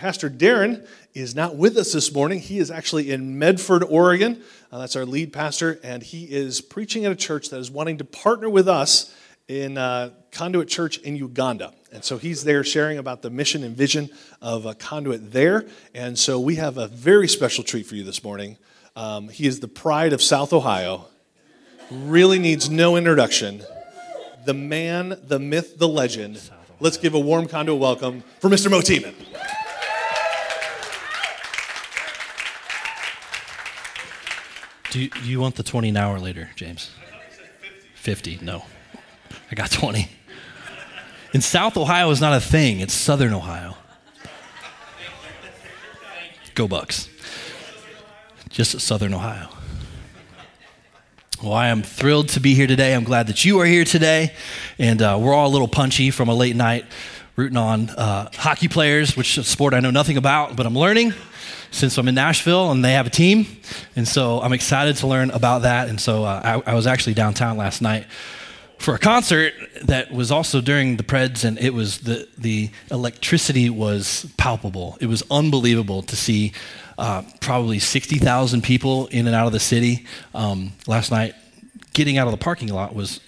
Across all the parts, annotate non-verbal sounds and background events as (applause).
Pastor Darren is not with us this morning. He is actually in Medford, Oregon. Uh, that's our lead pastor, and he is preaching at a church that is wanting to partner with us in uh, Conduit Church in Uganda. And so he's there sharing about the mission and vision of a Conduit there. And so we have a very special treat for you this morning. Um, he is the pride of South Ohio, really needs no introduction. The man, the myth, the legend. Let's give a warm Conduit welcome for Mr. Mo Do you, do you want the 20 an hour later, James? 50. No. I got 20. In South Ohio is not a thing, it's Southern Ohio. Go Bucks. Just Southern Ohio. Well, I am thrilled to be here today. I'm glad that you are here today. And uh, we're all a little punchy from a late night rooting on uh, hockey players, which is a sport I know nothing about, but I'm learning since I'm in Nashville and they have a team. And so I'm excited to learn about that. And so uh, I, I was actually downtown last night for a concert that was also during the Preds, and it was the, the electricity was palpable. It was unbelievable to see uh, probably 60,000 people in and out of the city um, last night. Getting out of the parking lot was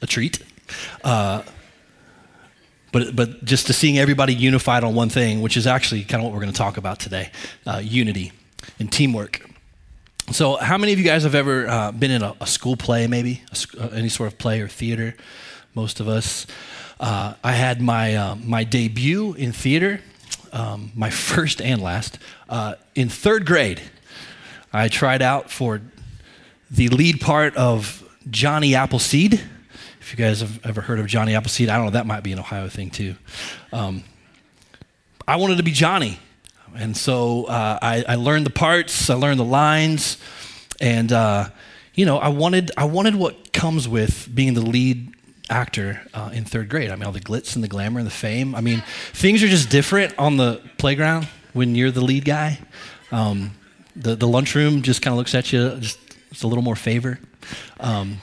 a treat. Uh, but, but just to seeing everybody unified on one thing, which is actually kind of what we're going to talk about today uh, unity and teamwork. So, how many of you guys have ever uh, been in a, a, school play, maybe a, uh, any sort of play or theater? Most of us. Uh, I had my uh, my debut in theater, um, my (laughs) first and last, uh, in third grade. I tried out for the lead part of Johnny Appleseed if you guys have ever heard of Johnny Appleseed, I don't know, that might be an Ohio thing too. Um, I wanted to be Johnny. And so uh, I, I, learned the parts, I learned the lines, and uh, you know, I wanted, I wanted what comes with being the lead actor uh, in third grade. I mean, all the glitz and the glamour and the fame. I mean, things are just different on the playground when you're the lead guy. Um, the, the lunchroom just kind of looks at you, just, just a little more favor. Um,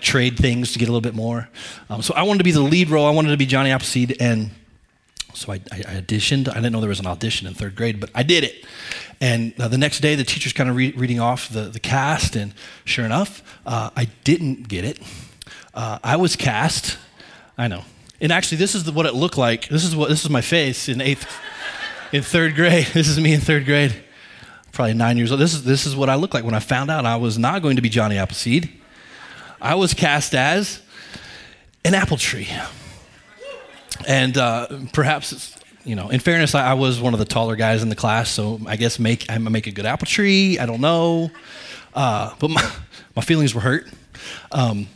trade things to get a little bit more. Um, so I wanted to be the lead role. I wanted to be Johnny Appleseed, and so I, I, auditioned. I didn't know there was an audition in third grade, but I did it. And uh, the next day, the teacher's kind of re- reading off the, the cast, and sure enough, uh, I didn't get it. Uh, I was cast. I know. And actually, this is the, what it looked like. This is what this is my face in eighth, in third grade. (laughs) This is me in third grade, probably nine years old. This is this is what I looked like when I found out I was not going to be Johnny Appleseed. I was cast as an apple tree. And uh, perhaps, you know, in fairness, I, I, was one of the taller guys in the class, so I guess make I make a good apple tree. I don't know, uh, but my, (laughs) my feelings were hurt, um,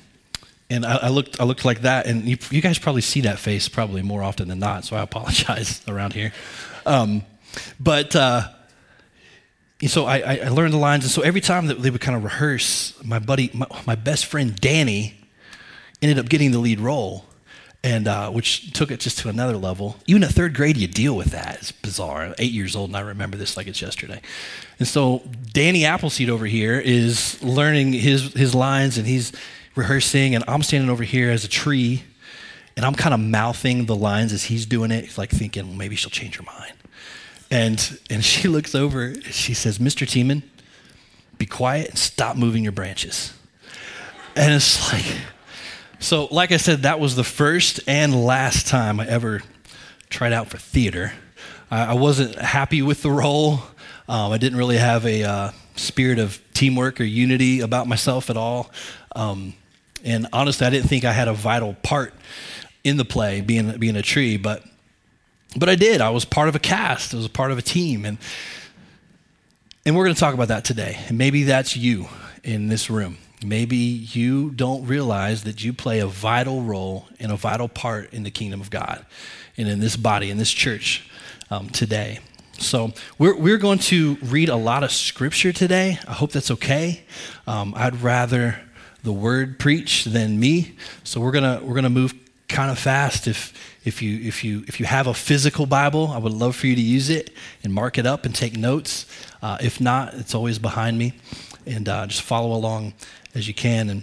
and I, I, looked I looked like that. And you, you, guys probably see that face probably more often than not, so I apologize (laughs) around here. Um, but uh, so I, I, learned the lines, and so every time that they would kind of rehearse, my buddy, my, my best friend Danny, ended up getting the lead role, and uh, which took it just to another level. Even at third grade, you deal with that. It's bizarre. I'm eight years old, and I remember this like it's yesterday. And so Danny Appleseed over here is learning his his lines, and he's rehearsing, and I'm standing over here as a tree, and I'm kind of mouthing the lines as he's doing it, like thinking well, maybe she'll change her mind. And, and she (laughs) looks over, she says, Mr. Thieman, be quiet and stop moving your branches. And it's (laughs) like, so like I said, that was the first and last time I ever tried out for theater. I, I wasn't happy with the role. Um, I didn't really have a uh, spirit of teamwork or unity about myself at all. Um, and honestly, I didn't think I had a vital part in the play, being, being a tree, but but I did. I was part of a cast. I was a part of a team. And, and we're going to talk about that today. And maybe that's you in this room. Maybe you don't realize that you play a vital role and a vital part in the kingdom of God and in this body, in this church um, today. So, we're, we're going to read a lot of scripture today. I hope that's okay. Um, I'd rather the word preach than me. So, we're going to we're to move kind of fast if if you, if, you, if you have a physical Bible, I would love for you to use it and mark it up and take notes. Uh, if not, it's always behind me. And uh, just follow along as you can. And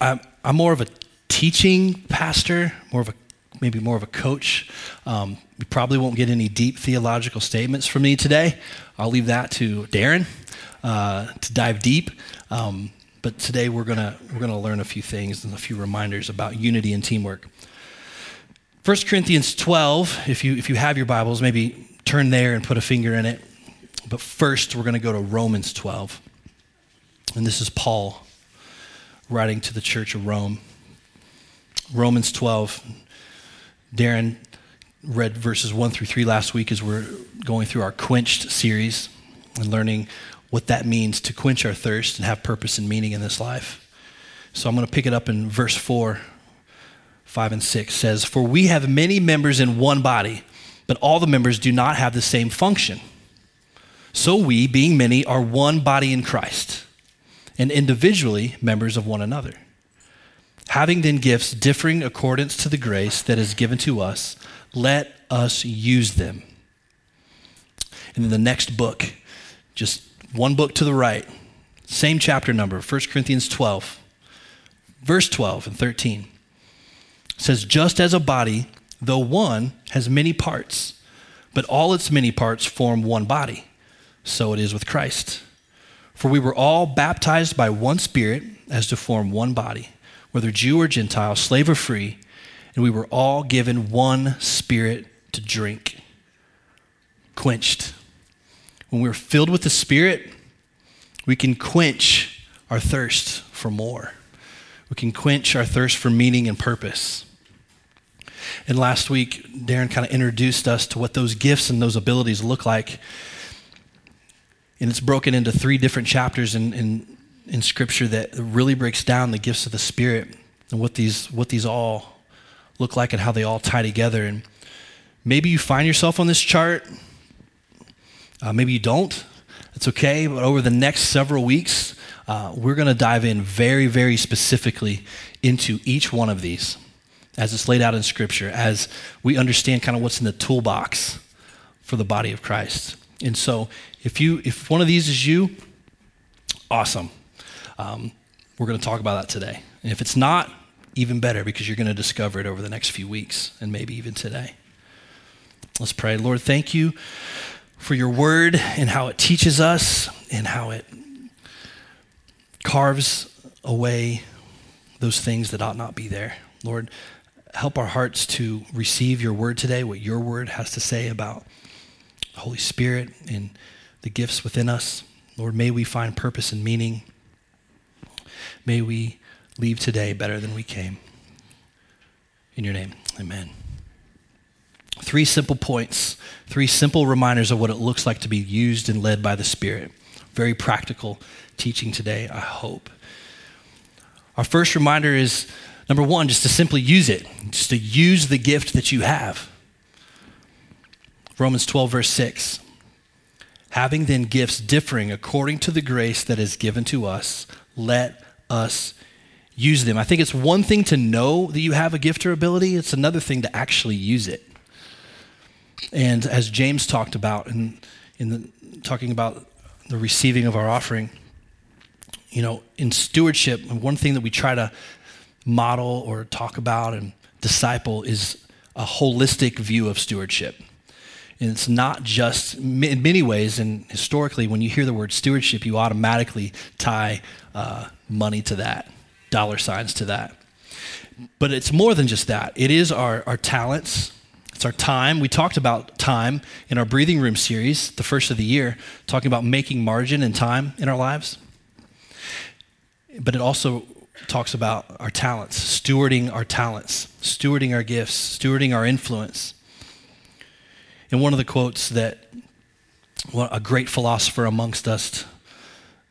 I'm, I'm more of a teaching pastor, more of a maybe more of a coach. Um, you probably won't get any deep theological statements from me today. I'll leave that to Darren uh, to dive deep. Um, but today we're gonna we're gonna learn a few things and a few reminders about unity and teamwork. 1 Corinthians 12, if you if you have your Bibles, maybe turn there and put a finger in it. But first, we're going to go to Romans 12. And this is Paul writing to the church of Rome. Romans 12. Darren read verses 1 through 3 last week as we're going through our quenched series and learning what that means to quench our thirst and have purpose and meaning in this life. So I'm going to pick it up in verse 4, 5, and 6 says, For we have many members in one body, but all the members do not have the same function. So we, being many, are one body in Christ, and individually members of one another. Having then gifts differing accordance to the grace that is given to us, let us use them. And then the next book, just one book to the right, same chapter number, 1 Corinthians 12, verse 12 and 13 says, Just as a body, though one, has many parts, but all its many parts form one body, so it is with Christ. For we were all baptized by one Spirit as to form one body, whether Jew or Gentile, slave or free, and we were all given one Spirit to drink. Quenched. When we're filled with the Spirit, we can quench our thirst for more. We can quench our thirst for meaning and purpose. And last week, Darren kind of introduced us to what those gifts and those abilities look like. And it's broken into three different chapters in, in, in Scripture that really breaks down the gifts of the Spirit and what these, what these all look like and how they all tie together. And maybe you find yourself on this chart, uh, maybe you don't. It's okay, but over the next several weeks, uh, we're going to dive in very, very specifically into each one of these as it's laid out in Scripture, as we understand kind of what's in the toolbox for the body of Christ. And so, if you if one of these is you, awesome. Um, we're going to talk about that today. And if it's not, even better because you're going to discover it over the next few weeks and maybe even today. Let's pray. Lord, thank you for your word and how it teaches us and how it carves away those things that ought not be there. Lord, help our hearts to receive your word today, what your word has to say about the Holy Spirit and the gifts within us. Lord, may we find purpose and meaning. May we leave today better than we came. In your name, amen. Three simple points, three simple reminders of what it looks like to be used and led by the Spirit. Very practical teaching today, I hope. Our first reminder is Number one, just to simply use it, just to use the gift that you have. Romans 12, verse 6. Having then gifts differing according to the grace that is given to us, let us use them. I think it's one thing to know that you have a gift or ability, it's another thing to actually use it. And as James talked about in, in the, talking about the receiving of our offering, you know, in stewardship, one thing that we try to model or talk about and disciple is a holistic view of stewardship. And it's not just, in many ways, and historically, when you hear the word stewardship, you automatically tie uh, money to that, dollar signs to that. But it's more than just that. It is our, our talents, it's our time. We talked about time in our breathing room series, the first of the year, talking about making margin and time in our lives. But it also talks about our talents, stewarding our talents, stewarding our gifts, stewarding our influence. And one of the quotes that a great philosopher amongst us,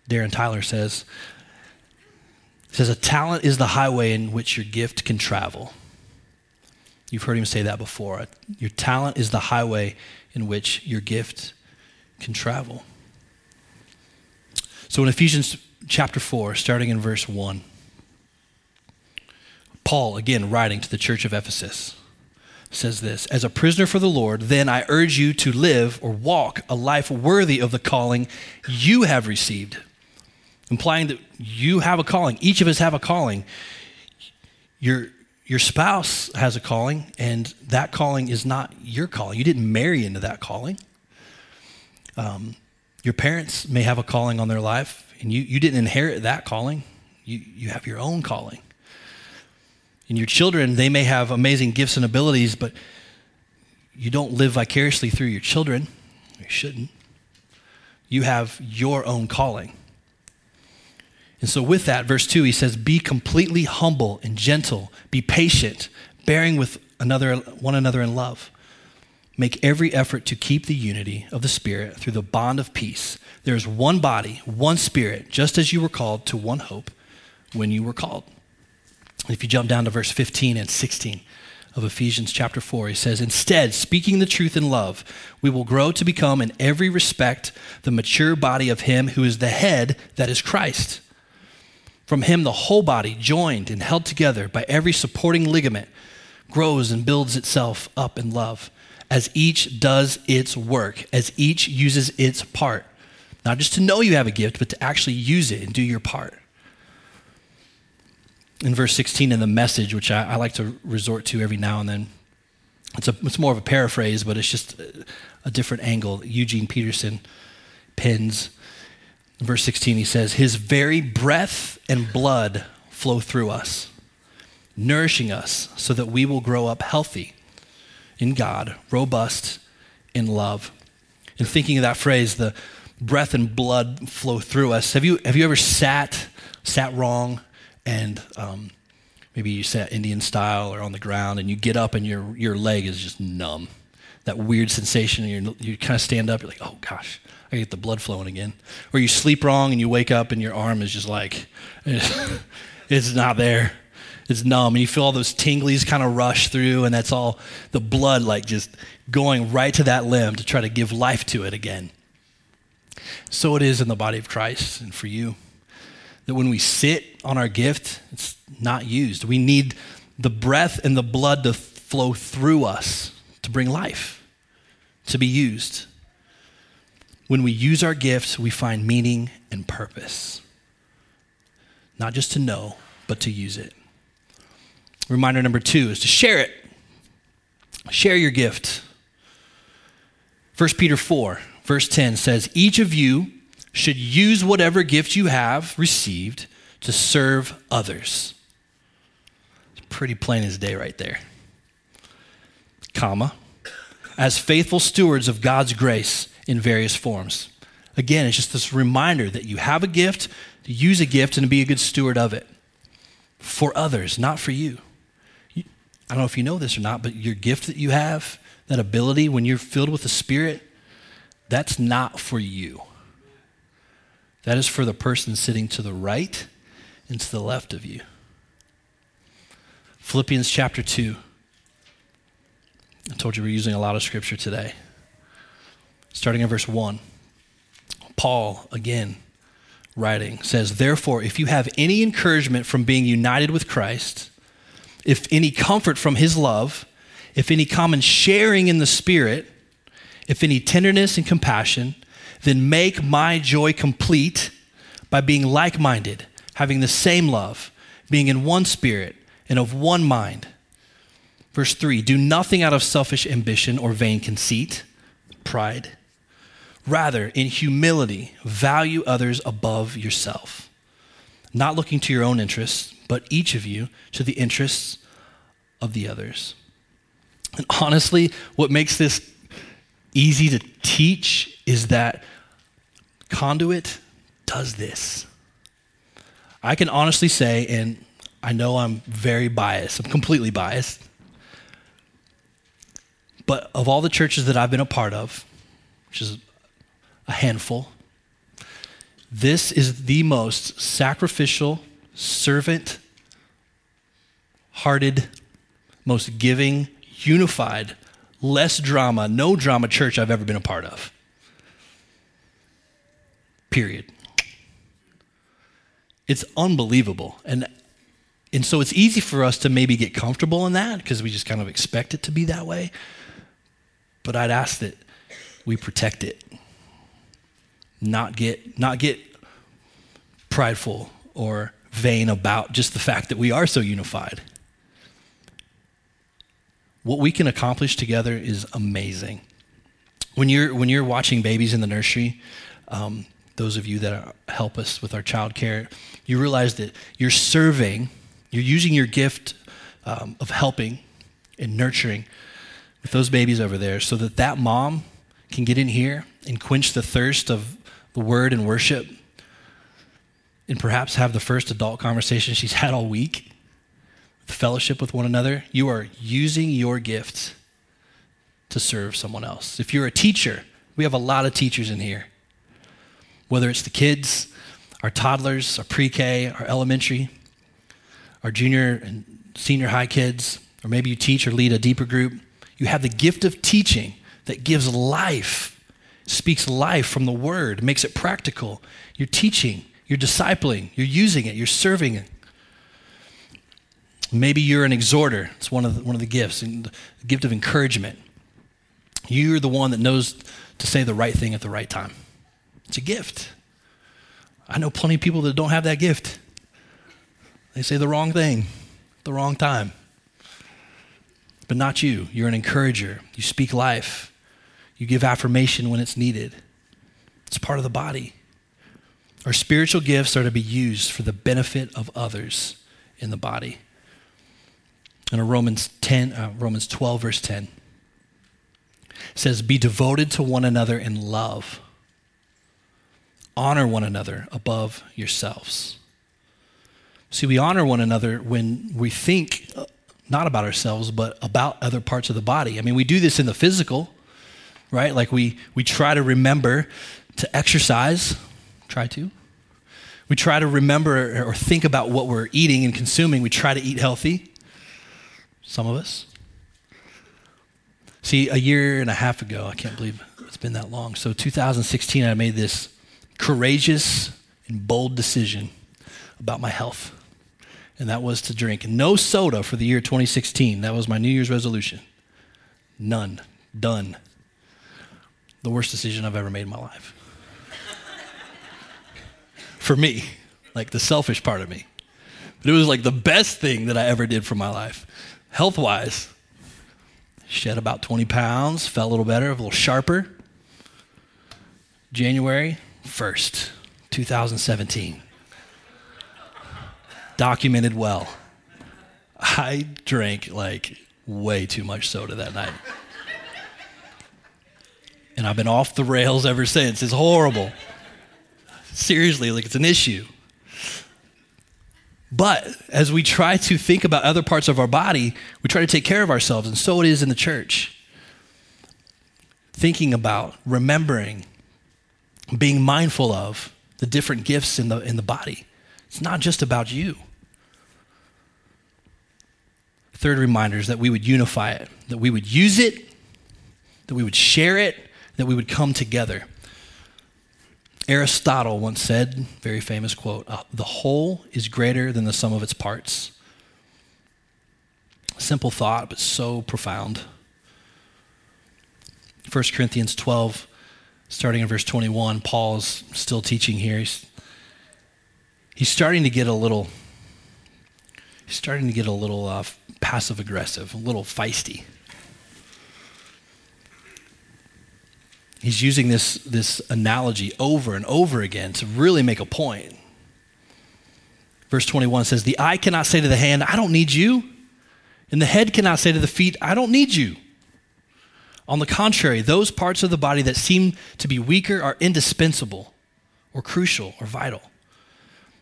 Darren Tyler, says, says, A talent is the highway in which your gift can travel. You've heard him say that before. Your talent is the highway in which your gift can travel. So in Ephesians chapter 4, starting in verse 1, Paul, again, writing to the church of Ephesus, says this As a prisoner for the Lord, then I urge you to live or walk a life worthy of the calling you have received. Implying that you have a calling. Each of us have a calling. Your, your spouse has a calling, and that calling is not your calling. You didn't marry into that calling. Um, your parents may have a calling on their life, and you, you didn't inherit that calling. You, you have your own calling. And your children, they may have amazing gifts and abilities, but you don't live vicariously through your children. You shouldn't. You have your own calling. And so, with that, verse 2, he says, Be completely humble and gentle, be patient, bearing with another, one another in love. Make every effort to keep the unity of the Spirit through the bond of peace. There is one body, one Spirit, just as you were called to one hope when you were called. If you jump down to verse 15 and 16 of Ephesians chapter 4, he says, Instead, speaking the truth in love, we will grow to become in every respect the mature body of Him who is the head, that is Christ. From him, the whole body, joined and held together by every supporting ligament, grows and builds itself up in love as each does its work, as each uses its part. Not just to know you have a gift, but to actually use it and do your part. In verse 16 in the message, which I, I like to resort to every now and then, it's, a, it's more of a paraphrase, but it's just a, a different angle. Eugene Peterson verse 16, he says, His very breath and blood flow through us, nourishing us so that we will grow up healthy in God, robust in love. And thinking of that phrase, the breath and blood flow through us. Have you, have you ever sat, sat wrong, and um, maybe you sat Indian style or on the ground, and you get up and your, your leg is just numb? That weird sensation, and you kind of stand up, you're like, oh gosh, I get the blood flowing again. Or you sleep wrong and you wake up and your arm is just like, (laughs) it's not there. It's numb. And you feel all those tinglies kind of rush through, and that's all the blood like just going right to that limb to try to give life to it again. So it is in the body of Christ and for you. That when we sit on our gift, it's not used. We need the breath and the blood to flow through us to bring life, to be used. When we use our gifts, we find meaning and purpose. Not just to know, but to use it. Reminder number two is to share it. Share your gift. 1 Peter 4, verse 10 says, Each of you should use whatever gift you have received to serve others. It's pretty plain as day right there. Comma. As faithful stewards of God's grace in various forms. Again, it's just this reminder that you have a gift, to use a gift, and to be a good steward of it for others, not for you. I don't know if you know this or not, but your gift that you have, that ability when you're filled with the Spirit, that's not for you. That is for the person sitting to the right and to the left of you. Philippians chapter 2. I told you we're using a lot of scripture today starting in verse 1. Paul, again, writing, says, Therefore, if you have any encouragement from being united with Christ, if any comfort from his love, if any common sharing in the Spirit, if any tenderness and compassion, then make my joy complete by being like minded, having the same love, being in one spirit and of one mind. Verse 3 Do nothing out of selfish ambition or vain conceit, pride Rather, in humility, value others above yourself, not looking to your own interests, but each of you to the interests of the others. And honestly, what makes this easy to teach is that Conduit does this. I can honestly say, and I know I'm very biased, I'm completely biased, but of all the churches that I've been a part of, which is a handful. This is the most sacrificial, servant hearted, most giving, unified, less drama, no drama church I've ever been a part of. Period. It's unbelievable. And and so it's easy for us to maybe get comfortable in that because we just kind of expect it to be that way. But I'd ask that we protect it not get, not get prideful or vain about just the fact that we are so unified. what we can accomplish together is amazing. When you're, when you're watching babies in the nursery, um, those of you that help us with our child care, you realize that you're serving, you're using your gift um, of helping and nurturing with those babies over there so that that mom can get in here and quench the thirst of the word and worship and perhaps have the first adult conversation she's had all week, fellowship with one another. You are using your gifts to serve someone else. If you're a teacher, we have a lot of teachers in here. Whether it's the kids, our toddlers, our pre K, our elementary, our junior and senior high kids, or maybe you teach or lead a deeper group, you have the gift of teaching that gives life, speaks life from the word, makes it practical. You're teaching, you're discipling, you're using it, you're serving it. Maybe you're an exhorter. It's one of the, one of the gifts, the gift of encouragement. You're the one that knows to say the right thing at the right time. It's a gift. I know plenty of people that don't have that gift. They say the wrong thing, at the wrong time. But not you. You're an encourager. You speak life. You give affirmation when it's needed. It's part of the body. Our spiritual gifts are to be used for the benefit of others in the body. In Romans 10, uh, Romans 12, verse 10 says, Be devoted to one another in love. Honor one another above yourselves. See, we honor one another when we think not about ourselves, but about other parts of the body. I mean, we do this in the physical, right? Like we, we try to remember to exercise, try to. We try to remember or think about what we're eating and consuming. We try to eat healthy, some of us. See, a year and a half ago, I can't believe it's been that long. So, 2016, I made this courageous and bold decision about my health, and that was to drink no soda for the year 2016. That was my New Year's resolution. None. Done. The worst decision I've ever made in my life. for me, like the selfish part of me. But it was like the best thing that I ever did for my life, health wise. Shed about 20 pounds, felt a little better, a little sharper. January 1st, 2017. Documented well. I drank like way too much soda that night. And I've been off the rails ever since. It's horrible. Seriously, like it's an issue. But as we try to think about other parts of our body, we try to take care of ourselves, and so it is in the church. Thinking about, remembering, being mindful of the different gifts in the, in the body. It's not just about you. Third reminder is that we would unify it, that we would use it, that we would share it, that we would come together. Aristotle once said, very famous quote, uh, the whole is greater than the sum of its parts. Simple thought, but so profound. 1 Corinthians 12, starting in verse 21, Paul's still teaching here. He's, he's starting to get a little, he's starting to get a little uh, passive aggressive, a little feisty. He's using this, this analogy over and over again to really make a point. Verse 21 says, The eye cannot say to the hand, I don't need you. And the head cannot say to the feet, I don't need you. On the contrary, those parts of the body that seem to be weaker are indispensable or crucial or vital.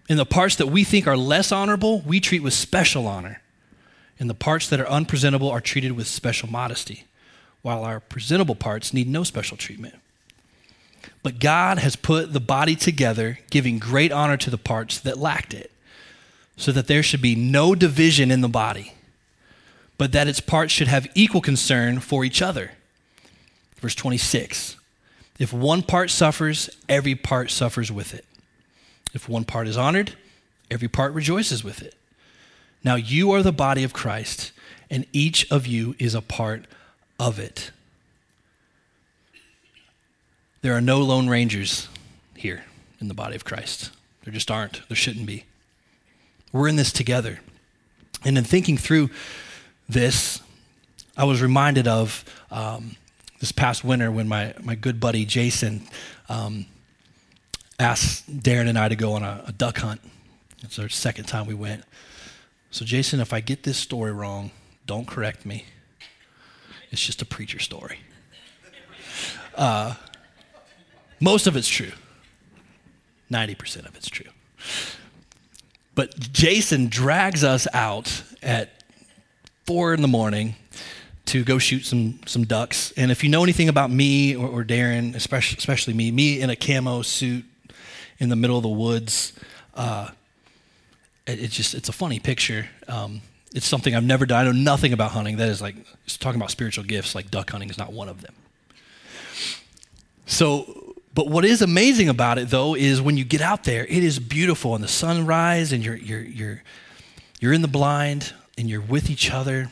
And the parts that we think are less honorable, we treat with special honor. And the parts that are unpresentable are treated with special modesty while our presentable parts need no special treatment. But God has put the body together, giving great honor to the parts that lacked it, so that there should be no division in the body, but that its parts should have equal concern for each other. Verse 26 If one part suffers, every part suffers with it. If one part is honored, every part rejoices with it. Now you are the body of Christ, and each of you is a part of it. There are no lone rangers here in the body of Christ. There just aren't. There shouldn't be. We're in this together. And in thinking through this, I was reminded of um, this past winter when my, my good buddy Jason um, asked Darren and I to go on a, a duck hunt. It's our second time we went. So, Jason, if I get this story wrong, don't correct me. It's just a preacher story. Uh, most of it's true. 90% of it's true. But Jason drags us out at four in the morning to go shoot some some ducks. And if you know anything about me or, or Darren, especially especially me, me in a camo suit in the middle of the woods, uh, it, it's just it's a funny picture. Um, it's something I've never done. I know nothing about hunting. That is like talking about spiritual gifts. Like duck hunting is not one of them. So, but what is amazing about it though is when you get out there, it is beautiful and the sunrise and you're you're you're you're in the blind and you're with each other.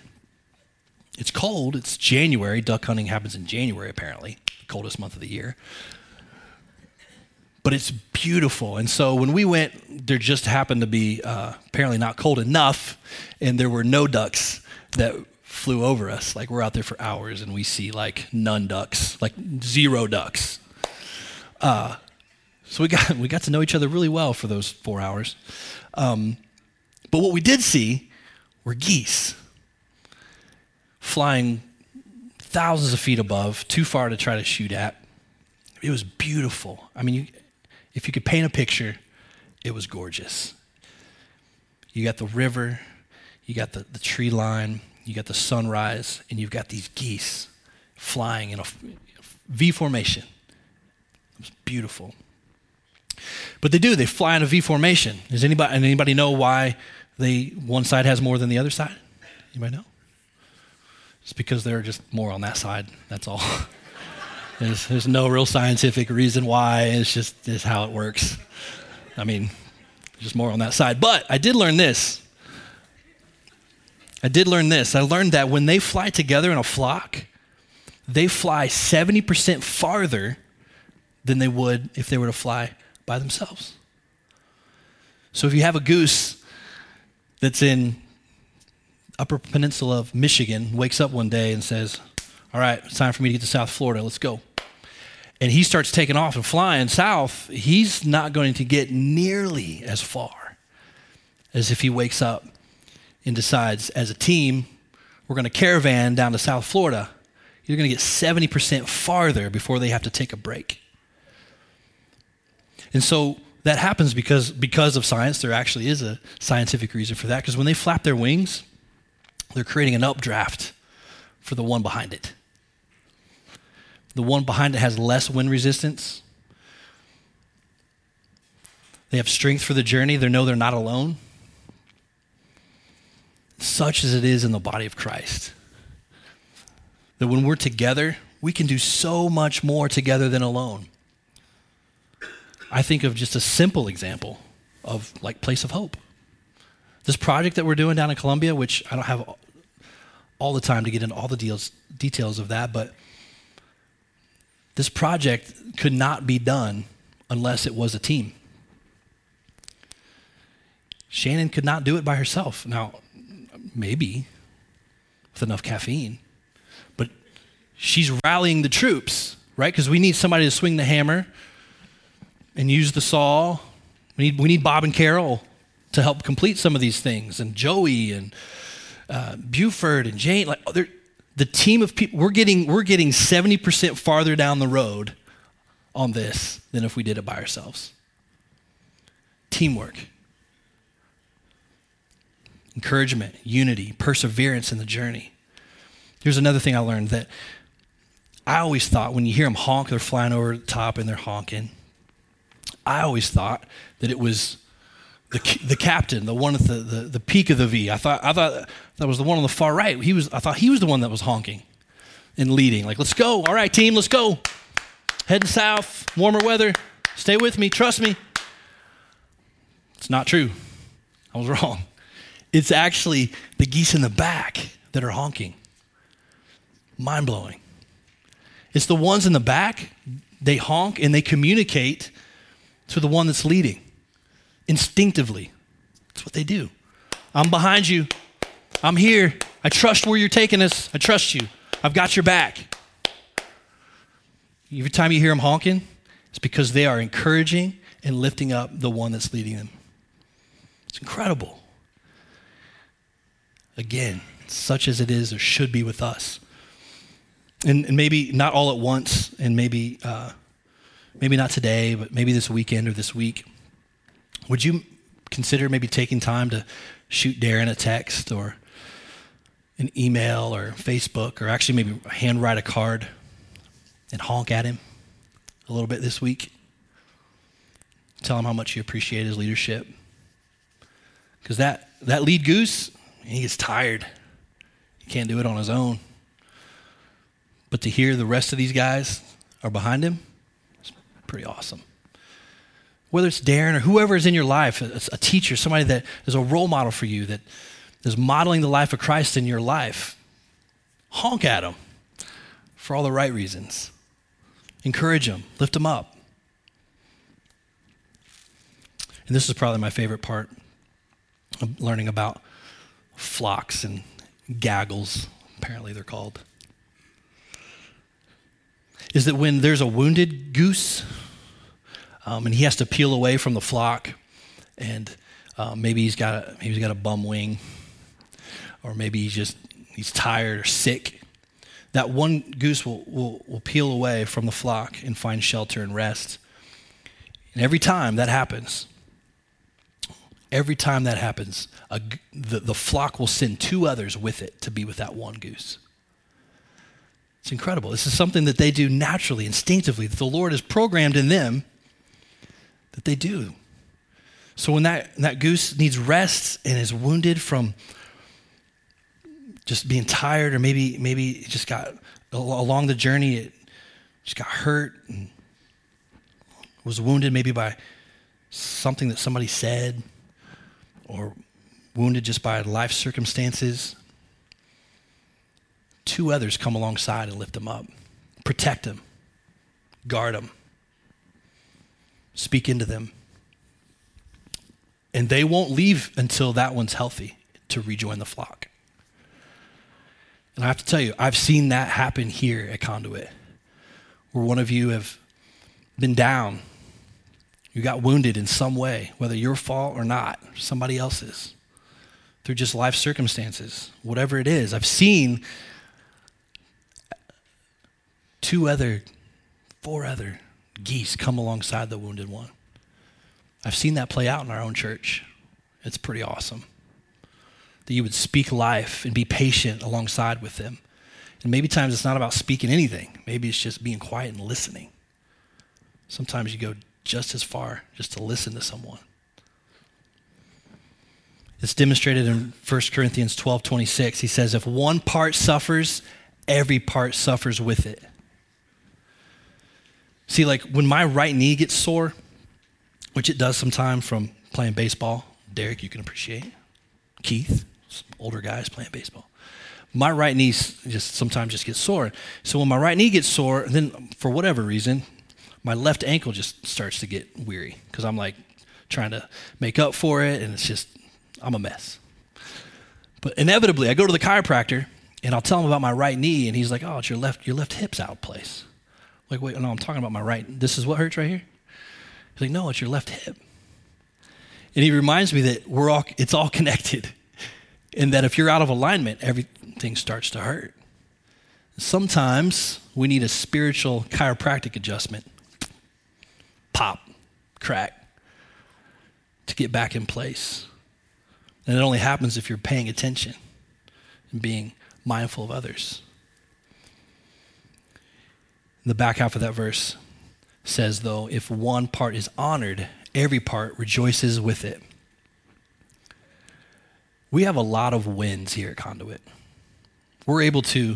It's cold. It's January. Duck hunting happens in January apparently, coldest month of the year. But it's beautiful. And so when we went, there just happened to be uh, apparently not cold enough, and there were no ducks that flew over us. Like we're out there for hours and we see like none ducks, like zero ducks. Uh, so we got (laughs) we got to know each other really well for those four hours. Um, but what we did see were geese flying thousands of feet above, too far to try to shoot at. It was beautiful. I mean, you, if you could paint a picture, it was gorgeous. You got the river, you got the, the tree line, you got the sunrise, and you've got these geese flying in a V formation. It was beautiful. But they do, they fly in a V formation. Does anybody, anybody know why they, one side has more than the other side? Anybody know? It's because they're just more on that side. That's all. (laughs) there's, there's no real scientific reason why. It's just it's how it works. I mean, just more on that side. But I did learn this I did learn this. I learned that when they fly together in a flock, they fly 70% farther than they would if they were to fly by themselves. So if you have a goose that's in upper peninsula of Michigan, wakes up one day and says, "All right, it's time for me to get to South Florida. Let's go." And he starts taking off and flying south, he's not going to get nearly as far as if he wakes up and decides, as a team, we're going to caravan down to South Florida, you're going to get 70% farther before they have to take a break. And so that happens because, because of science. There actually is a scientific reason for that. Because when they flap their wings, they're creating an updraft for the one behind it. The one behind it has less wind resistance. They have strength for the journey. They know they're not alone such as it is in the body of Christ. That when we're together, we can do so much more together than alone. I think of just a simple example of like Place of Hope. This project that we're doing down in Columbia, which I don't have all the time to get into all the deals, details of that, but this project could not be done unless it was a team. Shannon could not do it by herself. Now, Maybe with enough caffeine. But she's rallying the troops, right? Because we need somebody to swing the hammer and use the saw. We need, we need Bob and Carol to help complete some of these things, and Joey and uh, Buford and Jane. Like the team of people, we're getting we're getting seventy percent farther down the road on this than if we did it by ourselves. Teamwork encouragement, unity, perseverance in the journey. Here's another thing I learned that I always thought when you hear them honk, they're flying over the top and they're honking. I always thought that it was the, the captain, the one at the, the, the peak of the V. I thought, I thought that was the one on the far right. He was, I thought he was the one that was honking and leading. Like, let's go. All right, team, let's go. Heading south, warmer weather. Stay with me. Trust me. It's not true. I was (laughs) wrong. It's actually the geese in the back that are honking. Mind blowing. It's the ones in the back, they honk and they communicate to the one that's leading instinctively. That's what they do. I'm behind you. I'm here. I trust where you're taking us. I trust you. I've got your back. Every time you hear them honking, it's because they are encouraging and lifting up the one that's leading them. It's incredible. Again, such as it is or should be with us. And, and maybe not all at once, and maybe, uh, maybe not today, but maybe this weekend or this week. Would you consider maybe taking time to shoot Darren a text or an email or Facebook, or actually maybe handwrite a card and honk at him a little bit this week? Tell him how much you appreciate his leadership. Because that, that lead goose, he gets tired. He can't do it on his own. But to hear the rest of these guys are behind him, it's pretty awesome. Whether it's Darren or whoever is in your life, a, teacher, somebody that is a role model for you, that is modeling the life of Christ in your life, honk at them for all the right reasons. Encourage them, lift them up. And this is probably my favorite part of learning about flocks and gaggles, apparently they're called, is that when there's a wounded goose um, and he has to peel away from the flock, and uh, maybe he's got a, maybe he's got a bum wing, or maybe he's just he's tired or sick. That one goose will, will, will peel away from the flock and find shelter and rest. And every time that happens, every time that happens, a, the, the flock will send two others with it to be with that one goose. It's incredible. This is something that they do naturally, instinctively, that the Lord has programmed in them that they do. So when that, that goose needs rest and is wounded from just being tired, or maybe maybe it just got along the journey, it just got hurt and was wounded maybe by something that somebody said, or wounded just by life circumstances. Two others come alongside and lift them up, protect them, guard them speak into them. And they won't leave until that one's healthy to rejoin the flock. And I have to tell you, I've seen that happen here at Conduit, where one of you have been down, you got wounded in some way, whether your fault or not, somebody else's, through just life circumstances, whatever it is. I've seen two other, four other geese come alongside the wounded one. I've seen that play out in our own church. It's pretty awesome. That you would speak life and be patient alongside with them. And maybe times it's not about speaking anything. Maybe it's just being quiet and listening. Sometimes you go just as far just to listen to someone. It's demonstrated in 1 Corinthians 12 26. He says, If one part suffers, every part suffers with it. See, like when my right knee gets sore, which it does sometimes from playing baseball, Derek, you can appreciate. Keith, older guys playing baseball. My right knee just sometimes just gets sore. So when my right knee gets sore, then for whatever reason, my left ankle just starts to get weary because I'm like trying to make up for it, and it's just I'm a mess. But inevitably, I go to the chiropractor and I'll tell him about my right knee, and he's like, "Oh, it's your left your left hip's out of place." Like, wait, no, I'm talking about my right. This is what hurts right here? He's like, no, it's your left hip. And he reminds me that we're all, it's all connected. (laughs) And that if you're out of alignment, everything starts to hurt. Sometimes we need a spiritual chiropractic adjustment. Pop, crack, to get back in place. And it only happens if you're paying attention and being mindful of others. The back half of that verse says, though, if one part is honored, every part rejoices with it. We have a lot of wins here at Conduit. We're able to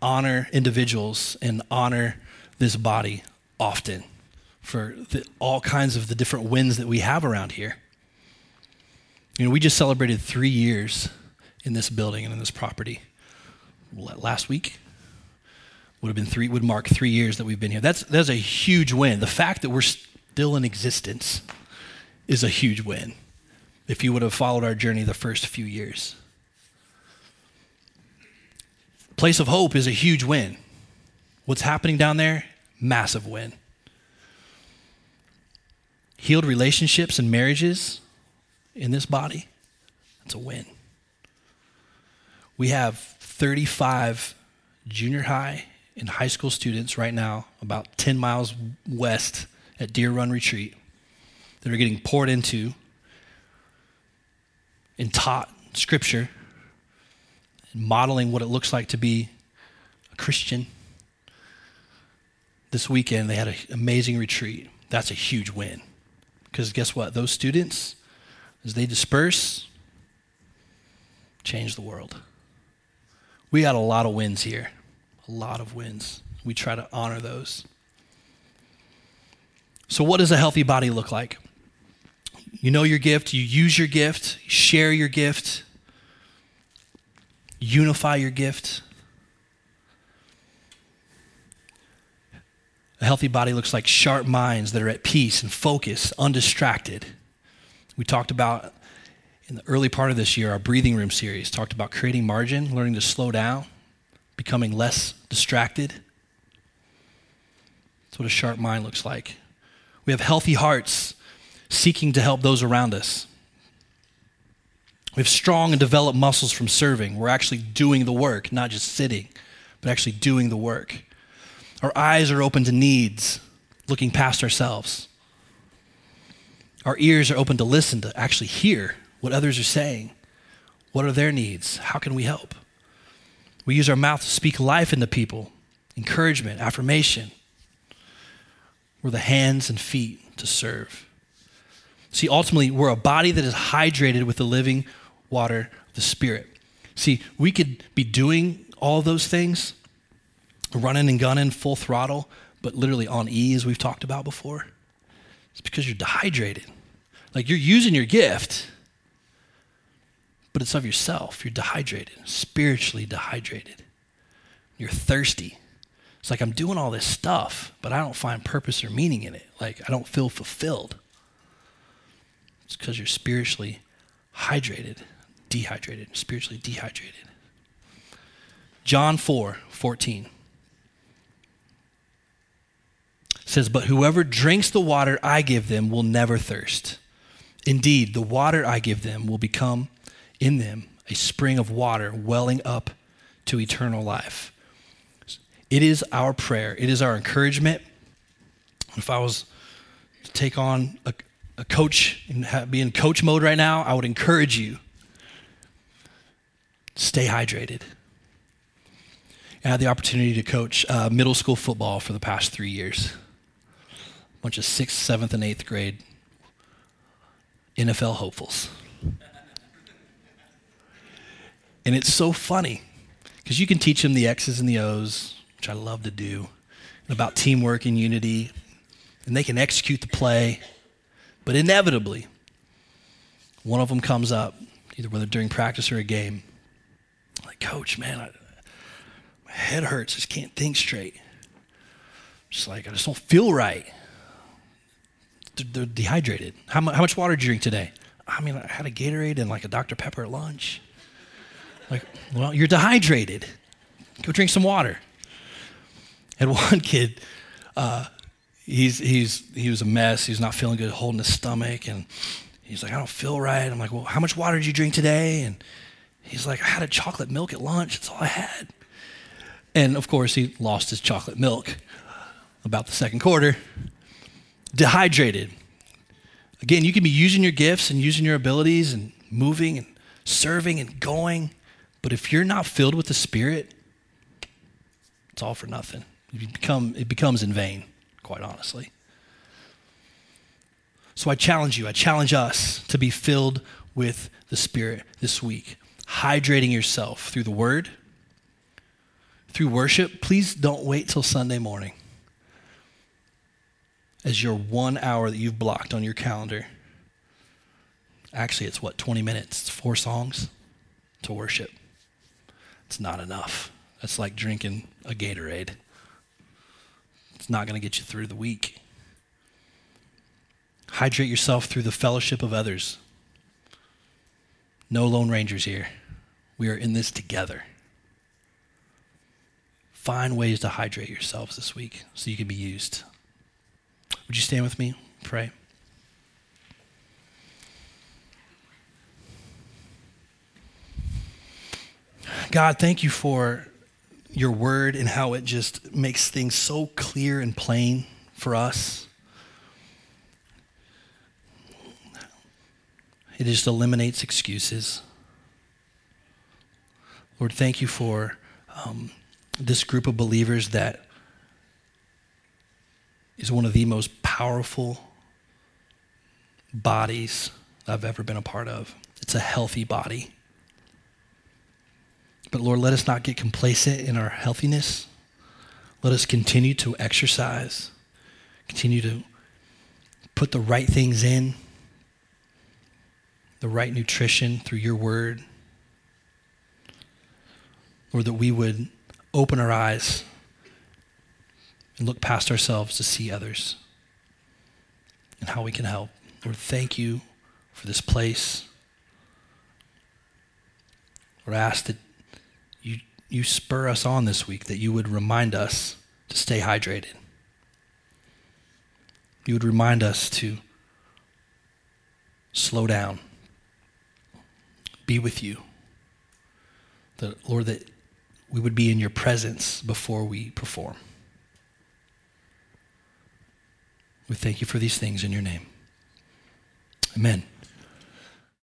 honor individuals and honor this body often for the, all kinds of the different wins that we have around here. You know, we just celebrated three years in this building and in this property last week would have been three would mark three years that we've been here. That's that's a huge win. The fact that we're still in existence is a huge win. If you would have followed our journey the first few years. Place of Hope is a huge win. What's happening down there? Massive win. Healed relationships and marriages in this body, that's a win. We have 35 junior high and high school students right now, about 10 miles west at Deer Run Retreat, that are getting poured into and taught scripture and modeling what it looks like to be a Christian. This weekend, they had an amazing retreat. That's a huge win. Because guess what? Those students, as they disperse, change the world. We got a lot of wins here, a lot of wins. We try to honor those. So, what does a healthy body look like? You know your gift, you use your gift, share your gift, unify your gift. A healthy body looks like sharp minds that are at peace and focus, undistracted. We talked about in the early part of this year, our breathing room series talked about creating margin, learning to slow down, becoming less distracted. That's what a sharp mind looks like. We have healthy hearts seeking to help those around us. We have strong and developed muscles from serving. We're actually doing the work, not just sitting, but actually doing the work. Our eyes are open to needs, looking past ourselves. Our ears are open to listen, to actually hear what others are saying. What are their needs? How can we help? We use our mouth to speak life into people, encouragement, affirmation. We're the hands and feet to serve. See, ultimately, we're a body that is hydrated with the living water of the Spirit. See, we could be doing all those things, running and gunning full throttle, but literally on E, as we've talked about before. It's because you're dehydrated. Like you're using your gift, but it's of yourself. You're dehydrated, spiritually dehydrated. You're thirsty. It's like I'm doing all this stuff, but I don't find purpose or meaning in it. Like I don't feel fulfilled. It's because you're spiritually hydrated, dehydrated, spiritually dehydrated. John 4 14 says, But whoever drinks the water I give them will never thirst. Indeed, the water I give them will become in them a spring of water welling up to eternal life. It is our prayer, it is our encouragement. If I was to take on a, a coach and be in coach mode right now, I would encourage you stay hydrated. I had the opportunity to coach uh, middle school football for the past three years. A bunch of sixth, seventh, and eighth grade NFL hopefuls. And it's so funny because you can teach them the X's and the O's, which I love to do, about teamwork and unity, and they can execute the play. But inevitably, one of them comes up, either whether during practice or a game, like, Coach, man, I, my head hurts. I just can't think straight. Just like, I just don't feel right. They're, they're dehydrated. How, mu- how much water did you drink today? I mean, I had a Gatorade and like a Dr. Pepper at lunch. Like, well, you're dehydrated. Go drink some water. And (laughs) one kid, uh, he's, he's, he was a mess. He's not feeling good, holding his stomach. And he's like, I don't feel right. I'm like, well, how much water did you drink today? And he's like, I had a chocolate milk at lunch. That's all I had. And of course, he lost his chocolate milk about the second quarter. Dehydrated. Again, you can be using your gifts and using your abilities and moving and serving and going, but if you're not filled with the Spirit, it's all for nothing. You become, it becomes in vain, quite honestly. So I challenge you, I challenge us to be filled with the Spirit this week, hydrating yourself through the Word, through worship. Please don't wait till Sunday morning as your one hour that you've blocked on your calendar. Actually, it's what, 20 minutes? It's four songs to worship. It's not enough. That's like drinking a Gatorade. It's not going to get you through the week. Hydrate yourself through the fellowship of others. No Lone Rangers here. We are in this together. find ways to hydrate yourselves this week so you can be used. Would you stand with me? Pray. God, thank you for your word and how it just makes things so clear and plain for us. It just eliminates excuses. Lord, thank you for um, this group of believers that is one of the most powerful bodies I've ever been a part of. It's a healthy body. But Lord, let us not get complacent in our healthiness. Let us continue to exercise, continue to put the right things in, the right nutrition through your word. Lord, that we would open our eyes and look past ourselves to see others and how we can help. Lord, thank you for this place. Lord, I ask that you, spur us on this week, that you would remind us to stay hydrated. You would remind us to slow down, be with you. The, Lord, that we would be in your presence before we perform. We thank you for these things in your name. Amen.